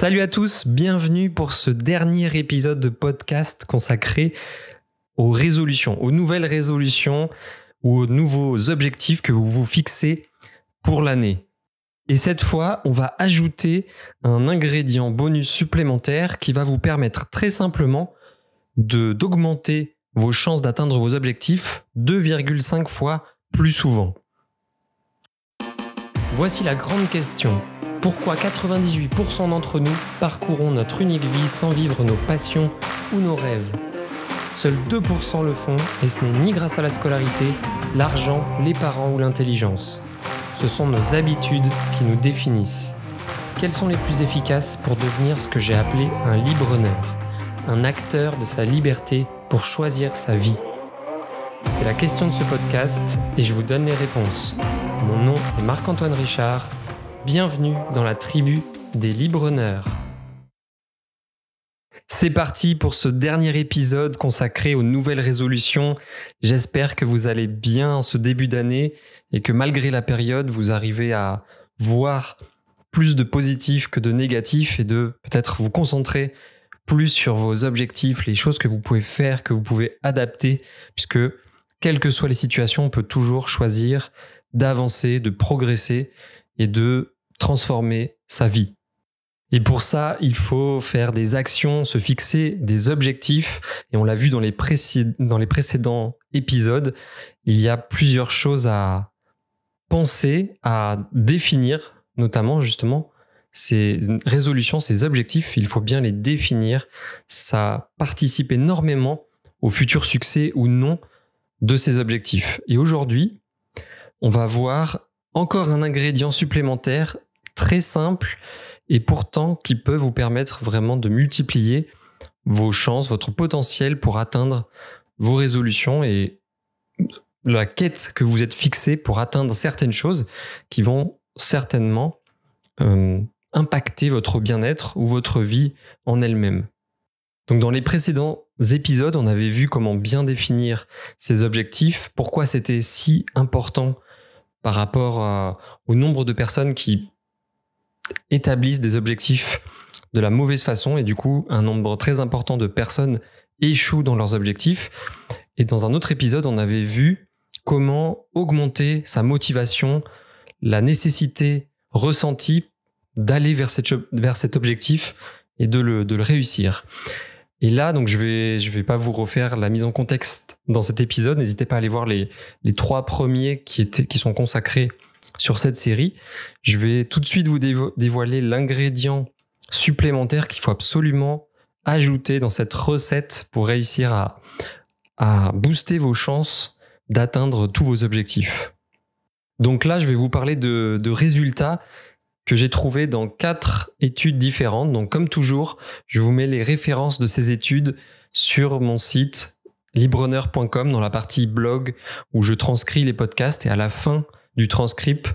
Salut à tous, bienvenue pour ce dernier épisode de podcast consacré aux résolutions, aux nouvelles résolutions ou aux nouveaux objectifs que vous vous fixez pour l'année. Et cette fois, on va ajouter un ingrédient bonus supplémentaire qui va vous permettre très simplement d'augmenter vos chances d'atteindre vos objectifs 2,5 fois plus souvent. Voici la grande question. Pourquoi 98% d'entre nous parcourons notre unique vie sans vivre nos passions ou nos rêves? Seuls 2% le font et ce n'est ni grâce à la scolarité, l'argent, les parents ou l'intelligence. Ce sont nos habitudes qui nous définissent. Quelles sont les plus efficaces pour devenir ce que j'ai appelé un libre-honneur? Un acteur de sa liberté pour choisir sa vie C'est la question de ce podcast et je vous donne les réponses. Mon nom est Marc-Antoine Richard Bienvenue dans la tribu des Libreneurs. C'est parti pour ce dernier épisode consacré aux nouvelles résolutions. J'espère que vous allez bien en ce début d'année et que malgré la période, vous arrivez à voir plus de positifs que de négatifs et de peut-être vous concentrer plus sur vos objectifs, les choses que vous pouvez faire, que vous pouvez adapter, puisque quelles que soient les situations, on peut toujours choisir d'avancer, de progresser et de transformer sa vie. Et pour ça, il faut faire des actions, se fixer des objectifs. Et on l'a vu dans les, dans les précédents épisodes, il y a plusieurs choses à penser, à définir, notamment justement ces résolutions, ces objectifs. Il faut bien les définir. Ça participe énormément au futur succès ou non de ces objectifs. Et aujourd'hui, on va voir encore un ingrédient supplémentaire très simple et pourtant qui peut vous permettre vraiment de multiplier vos chances, votre potentiel pour atteindre vos résolutions et la quête que vous êtes fixé pour atteindre certaines choses qui vont certainement euh, impacter votre bien-être ou votre vie en elle-même. Donc dans les précédents épisodes, on avait vu comment bien définir ces objectifs, pourquoi c'était si important par rapport au nombre de personnes qui établissent des objectifs de la mauvaise façon et du coup un nombre très important de personnes échouent dans leurs objectifs. Et dans un autre épisode, on avait vu comment augmenter sa motivation, la nécessité ressentie d'aller vers, cet objectif et de le réussir. Et là, donc, je vais, je vais pas vous refaire la mise en contexte dans cet épisode. N'hésitez pas à aller voir les, trois premiers qui sont consacrés sur cette série. Je vais tout de suite vous dévoiler l'ingrédient supplémentaire qu'il faut absolument ajouter dans cette recette pour réussir à, booster vos chances d'atteindre tous vos objectifs. Donc là, je vais vous parler de résultats que j'ai trouvés dans quatre études différentes. Donc comme toujours, je vous mets les références de ces études sur mon site libreneur.com dans la partie blog où je transcris les podcasts et à la fin du transcript,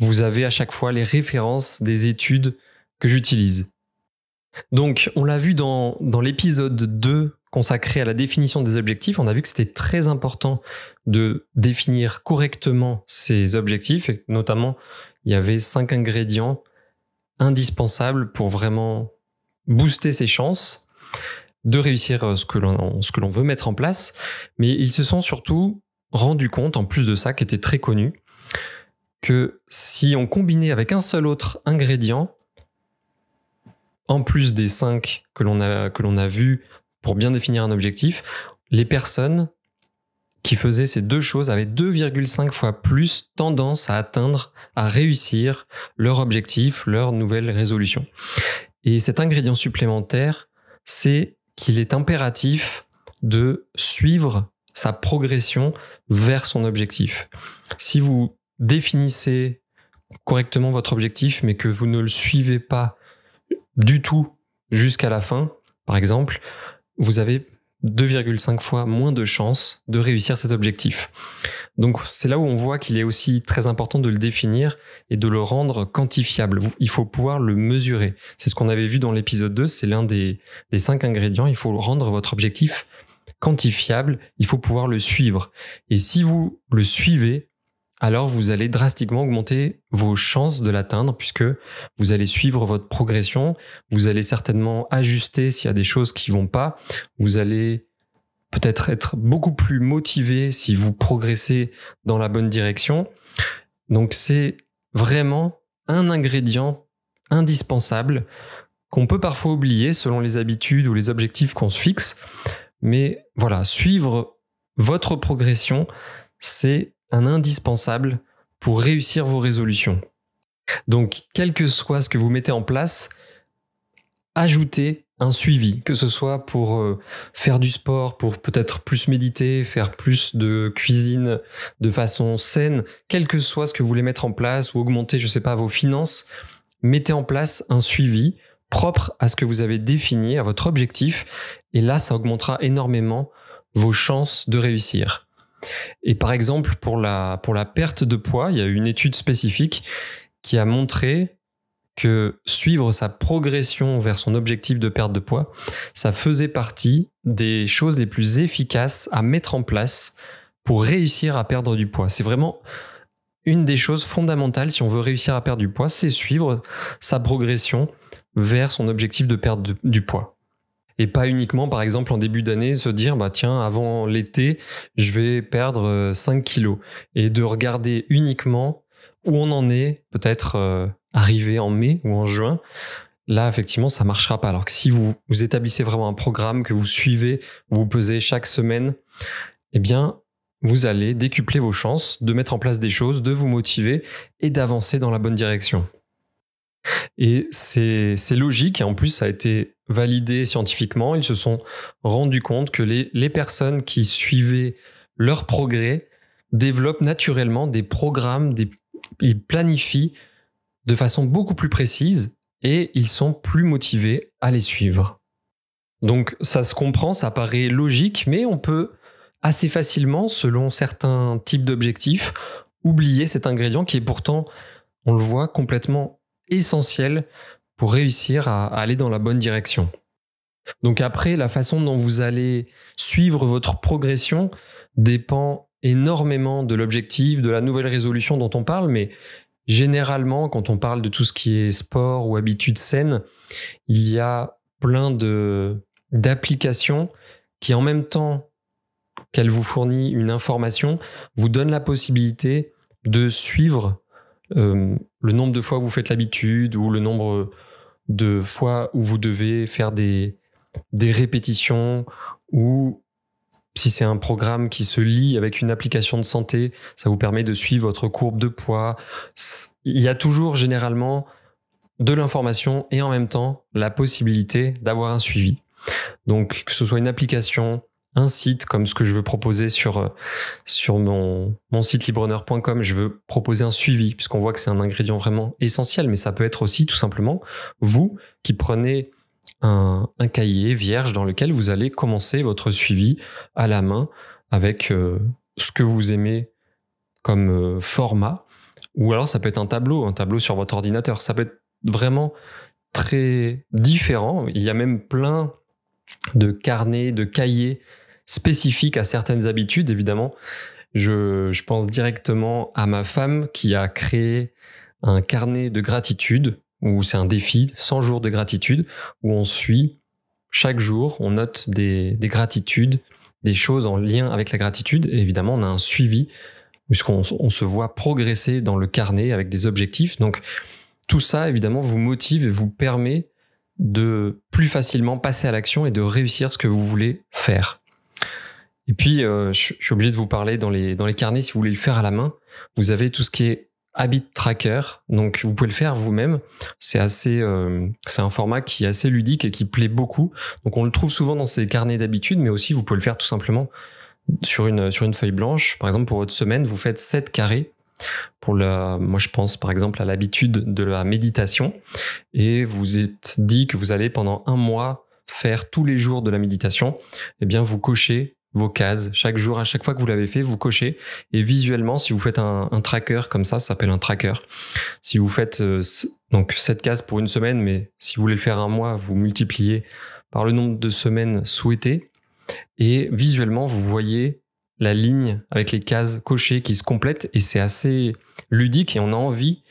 vous avez à chaque fois les références des études que j'utilise. Donc, on l'a vu dans, dans l'épisode 2 consacré à la définition des objectifs, on a vu que c'était très important de définir correctement ces objectifs, et notamment il y avait cinq ingrédients indispensables pour vraiment booster ses chances de réussir ce que l'on veut mettre en place, mais ils se sont surtout rendus compte, en plus de ça, qui était très connu, que si on combinait avec un seul autre ingrédient, en plus des cinq que l'on a, que l'on a vus pour bien définir un objectif, les personnes qui faisaient ces deux choses avaient 2,5 fois plus tendance à atteindre, à réussir leur objectif, leur nouvelle résolution. Et cet ingrédient supplémentaire, c'est qu'il est impératif de suivre sa progression vers son objectif. Si vous définissez correctement votre objectif, mais que vous ne le suivez pas du tout jusqu'à la fin, par exemple, vous avez 2,5 fois moins de chances de réussir cet objectif. Donc c'est là où on voit qu'il est aussi très important de le définir et de le rendre quantifiable. Il faut pouvoir le mesurer. C'est ce qu'on avait vu dans l'épisode 2, c'est l'un des, des cinq ingrédients. Il faut rendre votre objectif quantifiable, il faut pouvoir le suivre. Et si vous le suivez, alors vous allez drastiquement augmenter vos chances de l'atteindre puisque vous allez suivre votre progression, vous allez certainement ajuster s'il y a des choses qui vont pas, vous allez peut-être être beaucoup plus motivé si vous progressez dans la bonne direction. Donc c'est vraiment un ingrédient indispensable qu'on peut parfois oublier selon les habitudes ou les objectifs qu'on se fixe. Mais voilà, suivre votre progression, c'est un indispensable pour réussir vos résolutions. Donc, quel que soit ce que vous mettez en place, ajoutez un suivi, que ce soit pour euh, faire du sport, pour peut-être plus méditer, faire plus de cuisine de façon saine, quel que soit ce que vous voulez mettre en place ou augmenter, je ne sais pas, vos finances, mettez en place un suivi propre à ce que vous avez défini, à votre objectif, et là, ça augmentera énormément vos chances de réussir. Et par exemple, pour la, perte de poids, il y a une étude spécifique qui a montré que suivre sa progression vers son objectif de perte de poids, ça faisait partie des choses les plus efficaces à mettre en place pour réussir à perdre du poids. C'est vraiment une des choses fondamentales si on veut réussir à perdre du poids, c'est suivre sa progression vers son objectif de perte du poids. Et pas uniquement, par exemple, en début d'année, se dire, bah tiens, avant l'été, je vais perdre 5 euh, kilos. Et de regarder uniquement où on en est, peut-être euh, arrivé en mai ou en juin. Là, effectivement, ça marchera pas. Alors que si vous, vous établissez vraiment un programme que vous suivez, vous pesez chaque semaine, eh bien, vous allez décupler vos chances de mettre en place des choses, de vous motiver et d'avancer dans la bonne direction. Et c'est logique, et en plus ça a été validé scientifiquement, ils se sont rendus compte que les, personnes qui suivaient leur progrès développent naturellement des programmes, ils planifient de façon beaucoup plus précise et ils sont plus motivés à les suivre. Donc ça se comprend, ça paraît logique, mais on peut assez facilement, selon certains types d'objectifs, oublier cet ingrédient qui est pourtant, on le voit, complètement essentiel pour réussir à, aller dans la bonne direction. Donc après, la façon dont vous allez suivre votre progression dépend énormément de l'objectif, de la nouvelle résolution dont on parle, mais généralement, quand on parle de tout ce qui est sport ou habitudes saines, il y a plein d'applications qui en même temps qu'elle vous fournit une information, vous donne la possibilité de suivre euh, le nombre de fois où vous faites l'habitude ou le nombre de fois où vous devez faire des, des répétitions ou si c'est un programme qui se lie avec une application de santé, ça vous permet de suivre votre courbe de poids. Il y a toujours généralement de l'information et en même temps la possibilité d'avoir un suivi. Donc que ce soit une application, un site comme ce que je veux proposer sur, euh, sur mon, mon site librepreneur.com, je veux proposer un suivi, puisqu'on voit que c'est un ingrédient vraiment essentiel, mais ça peut être aussi tout simplement vous qui prenez un, un cahier vierge dans lequel vous allez commencer votre suivi à la main avec euh, ce que vous aimez comme euh, format, ou alors ça peut être un tableau, un tableau sur votre ordinateur, ça peut être vraiment très différent, il y a même plein de carnets, de cahiers spécifique à certaines habitudes, évidemment. Je, pense directement à ma femme qui a créé un carnet de gratitude, où c'est un défi, 100 jours de gratitude, où on suit chaque jour, on note des, gratitudes, des choses en lien avec la gratitude, et évidemment on a un suivi, puisqu'on on se voit progresser dans le carnet avec des objectifs. Donc tout ça, évidemment, vous motive et vous permet de plus facilement passer à l'action et de réussir ce que vous voulez faire. Et puis, euh, je, suis obligé de vous parler dans les, dans les carnets, si vous voulez le faire à la main, vous avez tout ce qui est Habit Tracker. Donc, vous pouvez le faire vous-même. C'est assez, euh, c'est un format qui est assez ludique et qui plaît beaucoup. Donc, on le trouve souvent dans ces carnets d'habitude, mais aussi vous pouvez le faire tout simplement sur une, sur une feuille blanche. Par exemple, pour votre semaine, vous faites 7 carrés. Pour la, moi, je pense par exemple à l'habitude de la méditation. Et vous êtes dit que vous allez pendant un mois faire tous les jours de la méditation. Eh bien, vous cochez vos cases. Chaque jour, à chaque fois que vous l'avez fait, vous cochez. Et visuellement, si vous faites un, tracker comme ça, ça s'appelle un tracker. Si vous faites euh, donc cette case pour une semaine, mais si vous voulez le faire un mois, vous multipliez par le nombre de semaines souhaitées. Et visuellement, vous voyez la ligne avec les cases cochées qui se complètent et c'est assez ludique et on a envie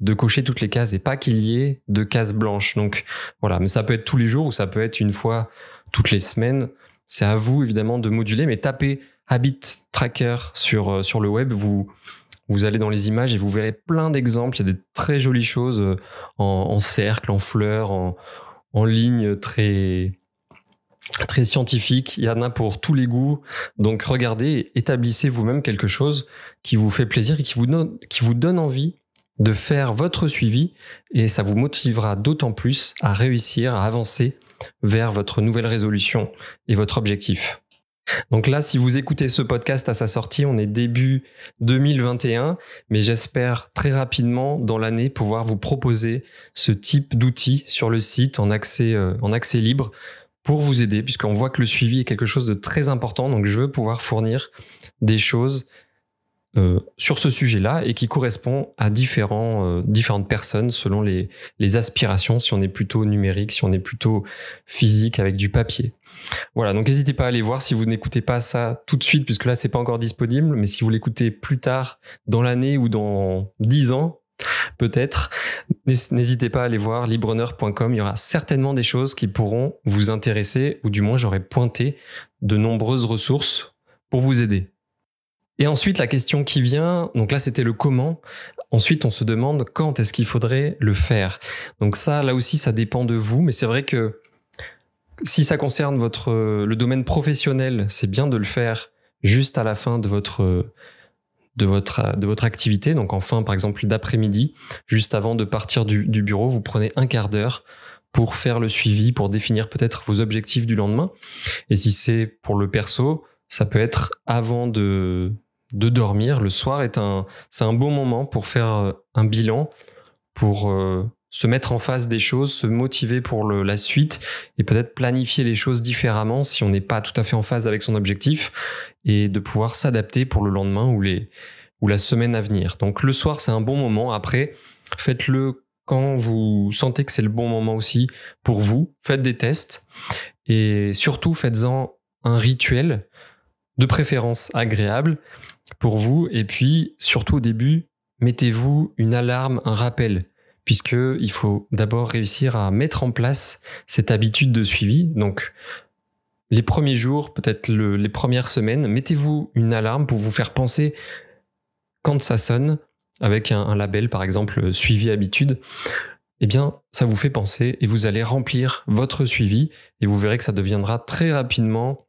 de cocher toutes les cases et pas qu'il y ait de cases blanches. Donc voilà, mais ça peut être tous les jours ou ça peut être une fois toutes les semaines. C'est à vous évidemment de moduler, mais tapez Habit Tracker sur, euh, sur le web, vous, vous allez dans les images et vous verrez plein d'exemples. Il y a des très jolies choses euh, en, cercle, en fleurs, en, en ligne très, très scientifiques. Il y en a pour tous les goûts. Donc regardez, établissez vous-même quelque chose qui vous fait plaisir et qui vous donne, qui vous donne envie de faire votre suivi et ça vous motivera d'autant plus à réussir à avancer vers votre nouvelle résolution et votre objectif. Donc là, si vous écoutez ce podcast à sa sortie, on est début 2021, mais j'espère très rapidement dans l'année pouvoir vous proposer ce type d'outils sur le site en accès, euh, en accès libre pour vous aider, puisqu'on voit que le suivi est quelque chose de très important. Donc je veux pouvoir fournir des choses euh, sur ce sujet-là et qui correspond à euh, différentes personnes selon les, aspirations, si on est plutôt numérique, si on est plutôt physique avec du papier. Voilà, donc n'hésitez pas à aller voir si vous n'écoutez pas ça tout de suite, puisque là c'est pas encore disponible, mais si vous l'écoutez plus tard dans l'année ou dans dix ans, peut-être, n'hésitez pas à aller voir libreneur.com, il y aura certainement des choses qui pourront vous intéresser, ou du moins j'aurai pointé de nombreuses ressources pour vous aider. Et ensuite, la question qui vient, donc là c'était le comment. Ensuite, on se demande quand est-ce qu'il faudrait le faire. Donc ça, là aussi, ça dépend de vous, mais c'est vrai que si ça concerne votre le domaine professionnel, c'est bien de le faire juste à la fin de votre de votre de votre activité. Donc en fin, par exemple, d'après-midi, juste avant de partir du, du bureau, vous prenez un quart d'heure pour faire le suivi, pour définir peut-être vos objectifs du lendemain. Et si c'est pour le perso, ça peut être avant de de dormir. Le soir est un, c'est un bon moment pour faire euh, un bilan, pour euh, se mettre en face des choses, se motiver pour la suite et peut-être planifier les choses différemment si on n'est pas tout à fait en phase avec son objectif et de pouvoir s'adapter pour le lendemain ou, les, ou la semaine à venir. Donc le soir, c'est un bon moment. Après, faites-le quand vous sentez que c'est le bon moment aussi pour vous. Faites des tests et surtout faites-en un rituel de préférence agréable pour vous. Et puis, surtout au début, mettez-vous une alarme, un rappel, puisque il faut d'abord réussir à mettre en place cette habitude de suivi. Donc, les premiers jours, peut-être les premières semaines, mettez-vous une alarme pour vous faire penser quand ça sonne, avec un, un label par exemple suivi habitude. Eh bien, ça vous fait penser et vous allez remplir votre suivi et vous verrez que ça deviendra très rapidement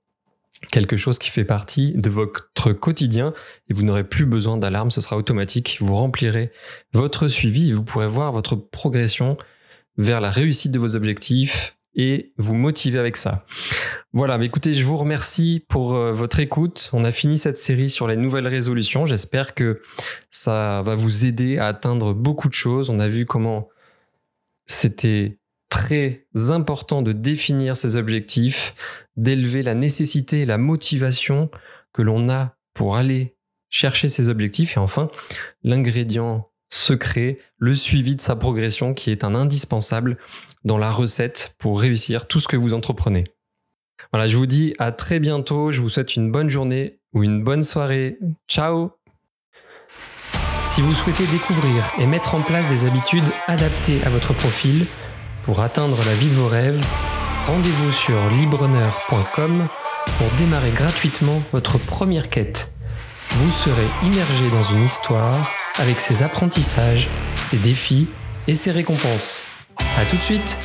quelque chose qui fait partie de votre quotidien et vous n'aurez plus besoin d'alarme, ce sera automatique. Vous remplirez votre suivi et vous pourrez voir votre progression vers la réussite de vos objectifs et vous motiver avec ça. Voilà, mais écoutez, je vous remercie pour euh, votre écoute. On a fini cette série sur les nouvelles résolutions. J'espère que ça va vous aider à atteindre beaucoup de choses. On a vu comment c'était très important de définir ses objectifs, d'élever la nécessité la motivation que l'on a pour aller chercher ses objectifs et enfin l'ingrédient secret, le suivi de sa progression qui est un indispensable dans la recette pour réussir tout ce que vous entreprenez. Voilà, je vous dis à très bientôt, je vous souhaite une bonne journée ou une bonne soirée. Ciao Si vous souhaitez découvrir et mettre en place des habitudes adaptées à votre profil pour atteindre la vie de vos rêves, rendez-vous sur libreneur.com pour démarrer gratuitement votre première quête. Vous serez immergé dans une histoire avec ses apprentissages, ses défis et ses récompenses. A tout de suite